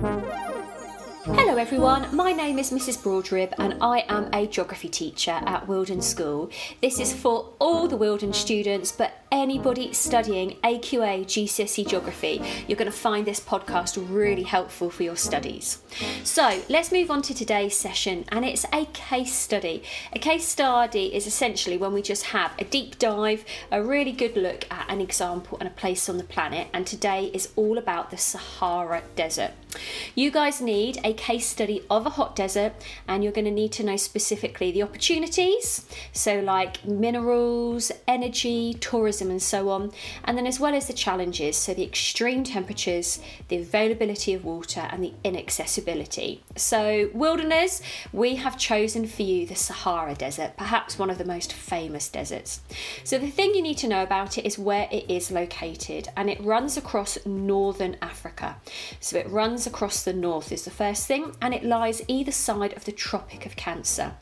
Hello everyone, my name is Mrs Broadrib and I am a geography teacher at Wilden School. This is for all the Wilden students, but anybody studying AQA GCSE geography, you're going to find this podcast really helpful for your studies. So let's move on to today's session, and it's a case study. A case study is essentially when we just have a deep dive, a really good look at an example and a place on the planet, and today is all about the Sahara Desert. You guys need a case study of a hot desert, and you're going to need to know specifically the opportunities, so like minerals, energy, tourism, and so on, and then as well as the challenges, so the extreme temperatures, the availability of water, and the inaccessibility. So, wilderness, we have chosen for you the Sahara Desert, perhaps one of the most famous deserts. So, the thing you need to know about it is where it is located, and it runs across northern Africa. So, it runs across the north, is the first thing, and it lies either side of the Tropic of Cancer.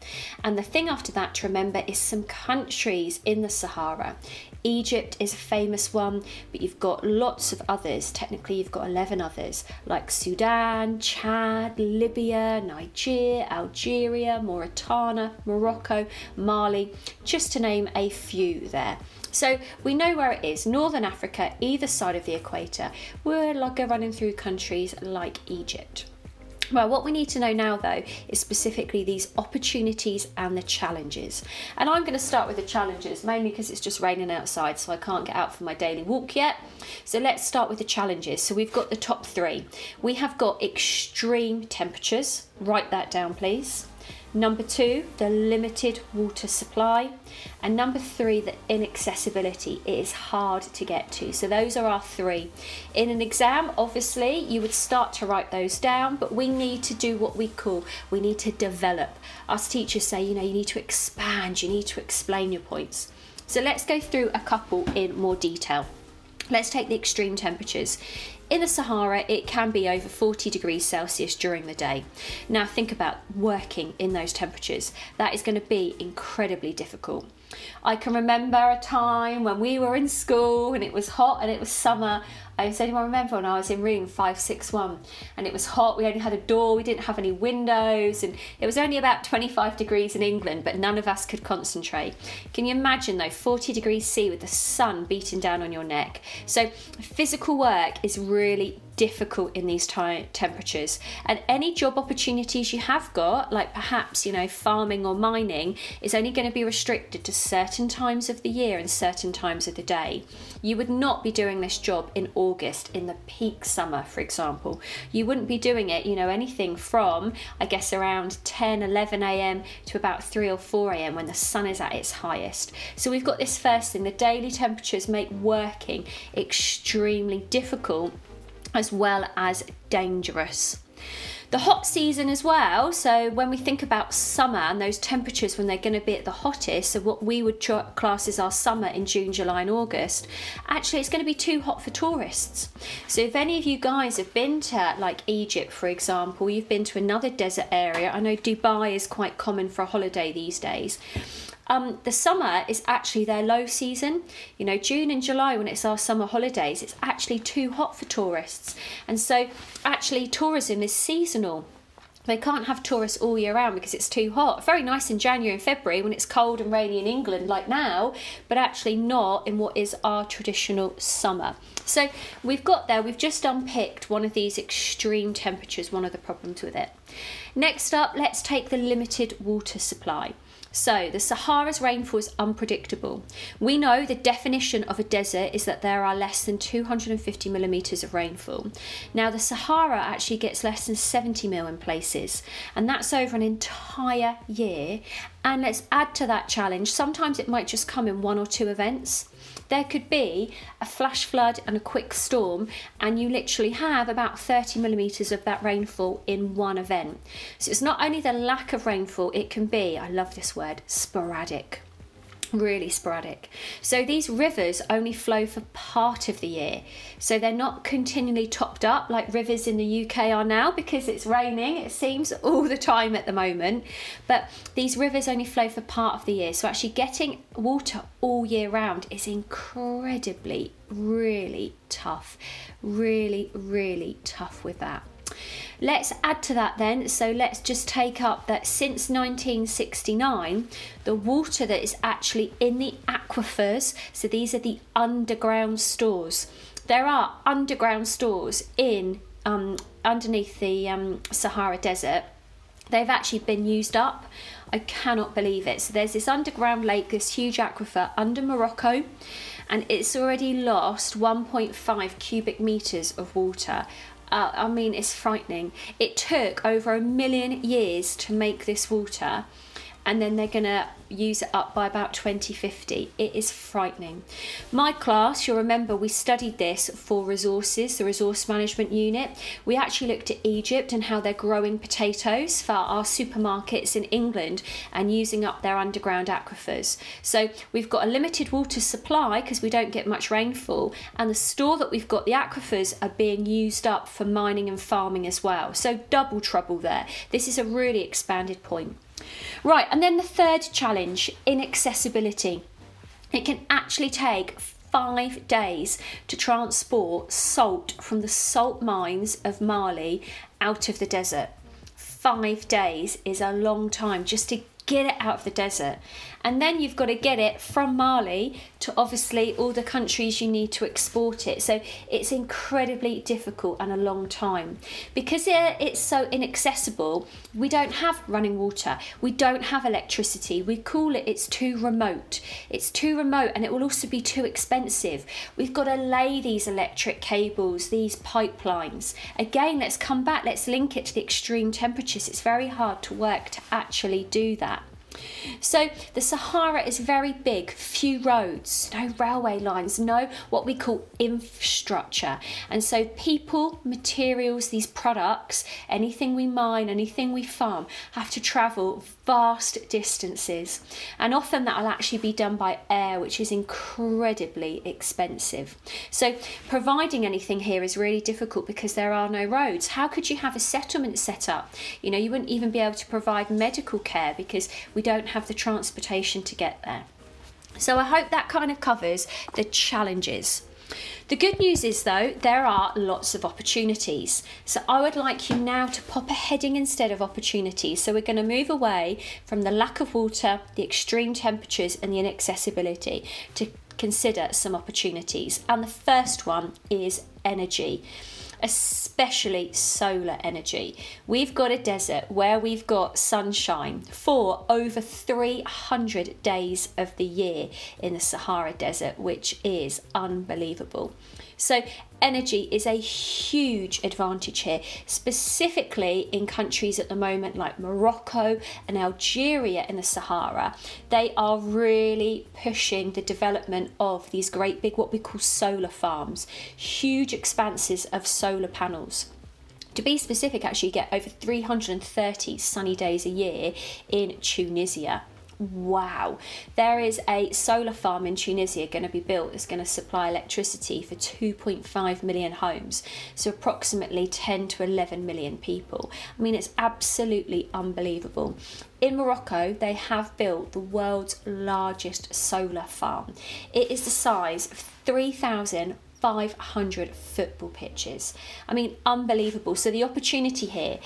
And the thing after that to remember is some countries in the Sahara. Egypt is a famous one, but you've got lots of others. Technically, you've got 11 others like Sudan, Chad, Libya, Nigeria, Algeria, Mauritania, Morocco, Mali, just to name a few there. So we know where it is Northern Africa, either side of the equator. We're like running through countries like Egypt. Well, what we need to know now, though, is specifically these opportunities and the challenges. And I'm going to start with the challenges, mainly because it's just raining outside, so I can't get out for my daily walk yet. So let's start with the challenges. So we've got the top three. We have got extreme temperatures. Write that down, please. Number two, the limited water supply. And number three, the inaccessibility. It is hard to get to. So those are our three. In an exam, obviously, you would start to write those down, but we need to do what we call, we need to develop. Us teachers say, you know, you need to expand, you need to explain your points. So let's go through a couple in more detail. Let's take the extreme temperatures. In the Sahara, it can be over 40 degrees Celsius during the day. Now, think about working in those temperatures. That is going to be incredibly difficult. I can remember a time when we were in school and it was hot and it was summer. I said, anyone remember when I was in room 561 and it was hot? We only had a door, we didn't have any windows, and it was only about 25 degrees in England, but none of us could concentrate. Can you imagine though, 40 degrees C with the sun beating down on your neck? So, physical work is really difficult in these temperatures. And any job opportunities you have got, like perhaps, you know, farming or mining, is only going to be restricted to certain times of the year and certain times of the day. You would not be doing this job in August, in the peak summer, for example. You wouldn't be doing it, you know, anything from, I guess, around 10, 11 a.m. to about 3 or 4 a.m. when the sun is at its highest. So we've got this first thing the daily temperatures make working extremely difficult as well as dangerous. The hot season as well, so when we think about summer and those temperatures when they're going to be at the hottest, so what we would class as our summer in June, July, and August, actually it's going to be too hot for tourists. So if any of you guys have been to like Egypt, for example, you've been to another desert area, I know Dubai is quite common for a holiday these days um, the summer is actually their low season. You know, June and July, when it's our summer holidays, it's actually too hot for tourists. And so, actually, tourism is seasonal. They can't have tourists all year round because it's too hot. Very nice in January and February when it's cold and rainy in England, like now, but actually not in what is our traditional summer. So we've got there, we've just unpicked one of these extreme temperatures, one of the problems with it. Next up, let's take the limited water supply. So, the Sahara's rainfall is unpredictable. We know the definition of a desert is that there are less than 250 millimetres of rainfall. Now, the Sahara actually gets less than 70 mil in places, and that's over an entire year. And let's add to that challenge, sometimes it might just come in one or two events there could be a flash flood and a quick storm, and you literally have about 30 millimetres of that rainfall in one event. So it's not only the lack of rainfall, it can be, I love this word, sporadic really sporadic. So these rivers only flow for part of the year. So they're not continually topped up like rivers in the UK are now because it's raining, it seems all the time at the moment. But these rivers only flow for part of the year. So actually getting water all year round is incredibly, really tough. Really, really tough with that. Let's add to that then. So let's just take up that since 1969, the water that is actually in the aquifers, so these are the underground stores. There are underground stores in um, underneath the um, Sahara Desert. They've actually been used up. I cannot believe it. So there's this underground lake, this huge aquifer under Morocco, and it's already lost 1.5 cubic meters of water. Uh, I mean, it's frightening. It took over a million years to make this water, and then they're going to use it up by about 2050. It is frightening. My class, you'll remember, we studied this for resources, the resource management unit. We actually looked at Egypt and how they're growing potatoes for our supermarkets in England and using up their underground aquifers. So we've got a limited water supply because we don't get much rainfall, and the store that we've got, the aquifers, are being used up for mining and farming as well. So double trouble there. This is a really expanded point. Right, and then the third challenge inaccessibility. It can actually take five days to transport salt from the salt mines of Mali out of the desert. Five days is a long time just to get it out of the desert. And then you've got to get it from Mali to obviously all the countries you need to export it. So it's incredibly difficult and a long time. Because it's so inaccessible, we don't have running water, we don't have electricity. We call it it's too remote. It's too remote and it will also be too expensive. We've got to lay these electric cables, these pipelines. Again, let's come back, let's link it to the extreme temperatures. It's very hard to work to actually do that. So the Sahara is very big, few roads, no railway lines, no what we call infrastructure. And so people, materials, these products, anything we mine, anything we farm, have to travel vast distances. And often that'll actually be done by air, which is incredibly expensive. So providing anything here is really difficult because there are no roads. How could you have a settlement set up? You know, you wouldn't even be able to provide medical care because we don't have the transportation to get there. So I hope that kind of covers the challenges. The good news is, though, there are lots of opportunities. So I would like you now to pop a heading instead of opportunities. So we're going to move away from the lack of water, the extreme temperatures, and the inaccessibility to consider some opportunities. And the first one is energy especially solar energy. We've got a desert where we've got sunshine for over 300 days of the year in the Sahara Desert, which is unbelievable. So, energy is a huge advantage here, specifically in countries at the moment like Morocco and Algeria in the Sahara. They are really pushing the development of these great big, what we call solar farms, huge expanses of solar panels. To be specific, actually, you get over 330 sunny days a year in Tunisia wow, there is a solar farm in Tunisia going to be built that's going to supply electricity for 2.5 million homes, so approximately 10 to 11 million people. I mean, it's absolutely unbelievable. In Morocco, they have built the world's largest solar farm. It is the size of 3,000 500 football pitches. I mean, unbelievable. So, the opportunity here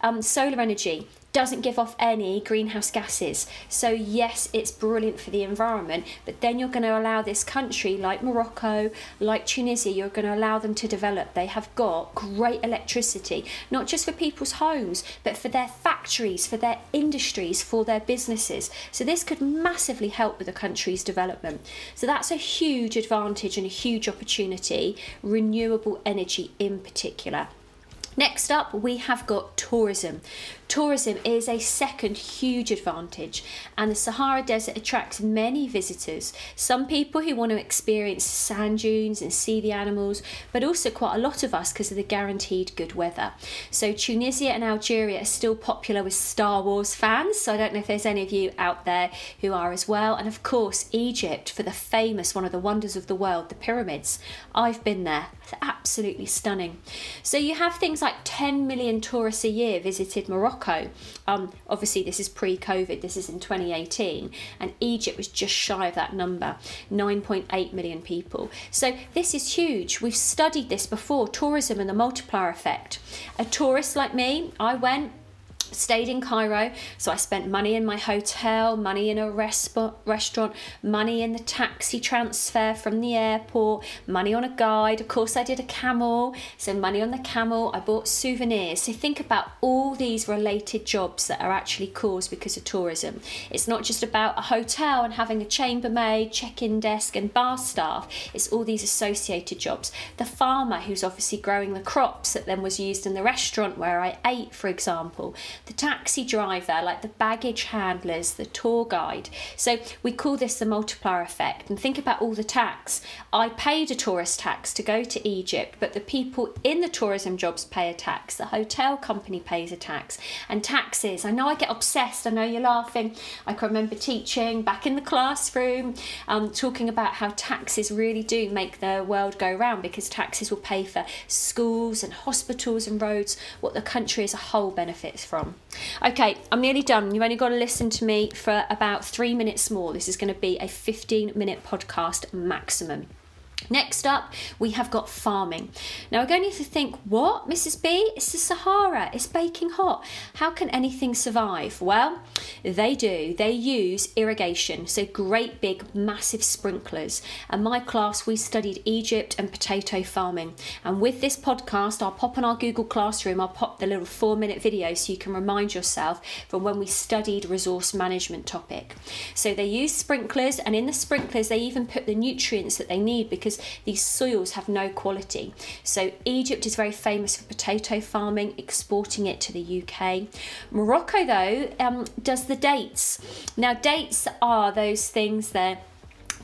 um, solar energy doesn't give off any greenhouse gases. So, yes, it's brilliant for the environment, but then you're going to allow this country, like Morocco, like Tunisia, you're going to allow them to develop. They have got great electricity, not just for people's homes, but for their factories, for their industries, for their businesses. So, this could massively help with the country's development. So, that's a huge advantage and a huge opportunity, renewable energy in particular. Next up, we have got tourism. Tourism is a second huge advantage, and the Sahara Desert attracts many visitors. Some people who want to experience sand dunes and see the animals, but also quite a lot of us because of the guaranteed good weather. So, Tunisia and Algeria are still popular with Star Wars fans, so I don't know if there's any of you out there who are as well. And of course, Egypt for the famous, one of the wonders of the world, the pyramids. I've been there, it's absolutely stunning. So, you have things like 10 million tourists a year visited Morocco. Um, obviously, this is pre COVID, this is in 2018, and Egypt was just shy of that number 9.8 million people. So, this is huge. We've studied this before tourism and the multiplier effect. A tourist like me, I went stayed in Cairo, so I spent money in my hotel, money in a resp- restaurant, money in the taxi transfer from the airport, money on a guide. Of course, I did a camel, so money on the camel. I bought souvenirs. So think about all these related jobs that are actually caused because of tourism. It's not just about a hotel and having a chambermaid, check-in desk, and bar staff. It's all these associated jobs. The farmer who's obviously growing the crops that then was used in the restaurant where I ate, for example the taxi driver, like the baggage handlers, the tour guide. So we call this the multiplier effect. And think about all the tax. I paid a tourist tax to go to Egypt, but the people in the tourism jobs pay a tax. The hotel company pays a tax. And taxes, I know I get obsessed. I know you're laughing. I can remember teaching back in the classroom, um, talking about how taxes really do make the world go round because taxes will pay for schools and hospitals and roads, what the country as a whole benefits from. Okay, I'm nearly done. You've only got to listen to me for about three minutes more. This is going to be a 15 minute podcast maximum. Next up, we have got farming. Now, we're going to think, what, Mrs. B? It's the Sahara, it's baking hot. How can anything survive? Well, they do. They use irrigation, so great big, massive sprinklers. And my class, we studied Egypt and potato farming. And with this podcast, I'll pop on our Google Classroom, I'll pop the little four minute video so you can remind yourself from when we studied resource management topic. So they use sprinklers, and in the sprinklers, they even put the nutrients that they need because because these soils have no quality. So Egypt is very famous for potato farming, exporting it to the UK. Morocco, though, um, does the dates. Now, dates are those things that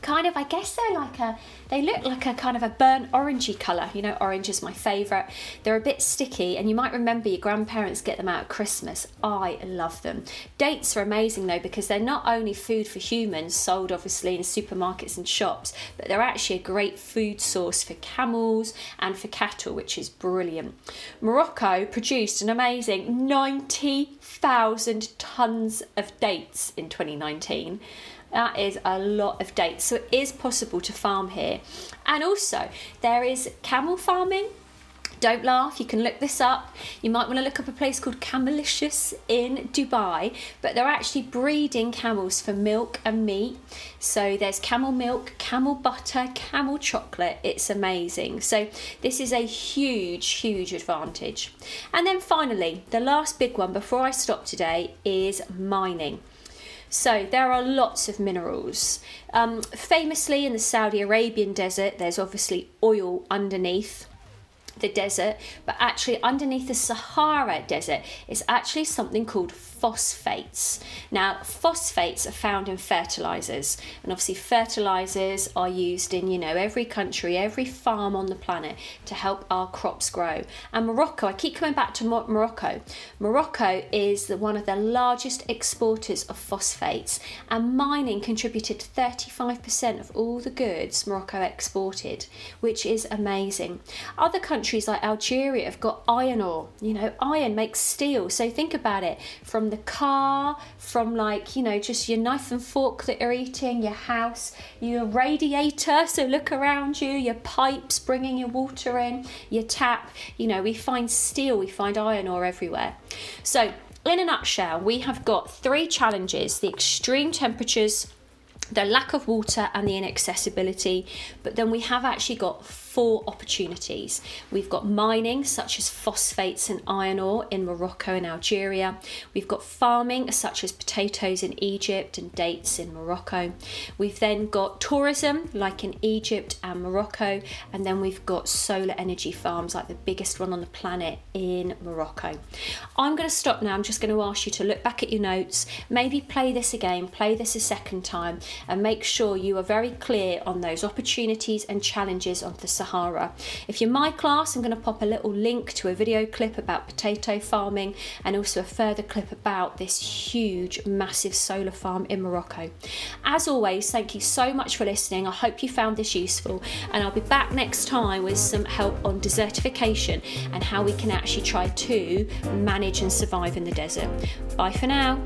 kind of, I guess they're like a they look like a kind of a burnt orangey colour. You know, orange is my favourite. They're a bit sticky, and you might remember your grandparents get them out at Christmas. I love them. Dates are amazing though because they're not only food for humans, sold obviously in supermarkets and shops, but they're actually a great food source for camels and for cattle, which is brilliant. Morocco produced an amazing 90,000 tonnes of dates in 2019. That is a lot of dates. So it is possible to farm here. And also, there is camel farming. Don't laugh, you can look this up. You might want to look up a place called Camelicious in Dubai, but they're actually breeding camels for milk and meat. So there's camel milk, camel butter, camel chocolate. It's amazing. So this is a huge, huge advantage. And then finally, the last big one before I stop today is mining. So there are lots of minerals. Um, famously, in the Saudi Arabian desert, there's obviously oil underneath the desert, but actually underneath the Sahara desert is actually something called phosphates. Now, phosphates are found in fertilizers, and obviously, fertilizers are used in you know every country, every farm on the planet to help our crops grow. And Morocco, I keep coming back to Morocco. Morocco is the, one of the largest exporters of phosphates, and mining contributed 35% of all the goods Morocco exported, which is amazing. Other countries like Algeria have got iron ore. You know, iron makes steel, so think about it from the car, from like, you know, just your knife and fork that you're eating, your house, your radiator, so look around you, your pipes bringing your water in, your tap. You know, we find steel, we find iron ore everywhere. So, in a nutshell, we have got three challenges the extreme temperatures, the lack of water, and the inaccessibility. But then we have actually got four opportunities. We've got mining, such as phosphates and iron ore in Morocco and Algeria. We've got farming, such as potatoes in Egypt and dates in Morocco. We've then got tourism, like in Egypt and Morocco. And then we've got solar energy farms, like the biggest one on the planet in Morocco. I'm going to stop now. I'm just going to ask you to look back at your notes, maybe play this again, play this a second time, and make sure you are very clear on those opportunities and challenges of the Sahara. If you're my class, I'm going to pop a little link to a video clip about potato farming and also a further clip about this huge, massive solar farm in Morocco. As always, thank you so much for listening. I hope you found this useful, and I'll be back next time with some help on desertification and how we can actually try to manage and survive in the desert. Bye for now.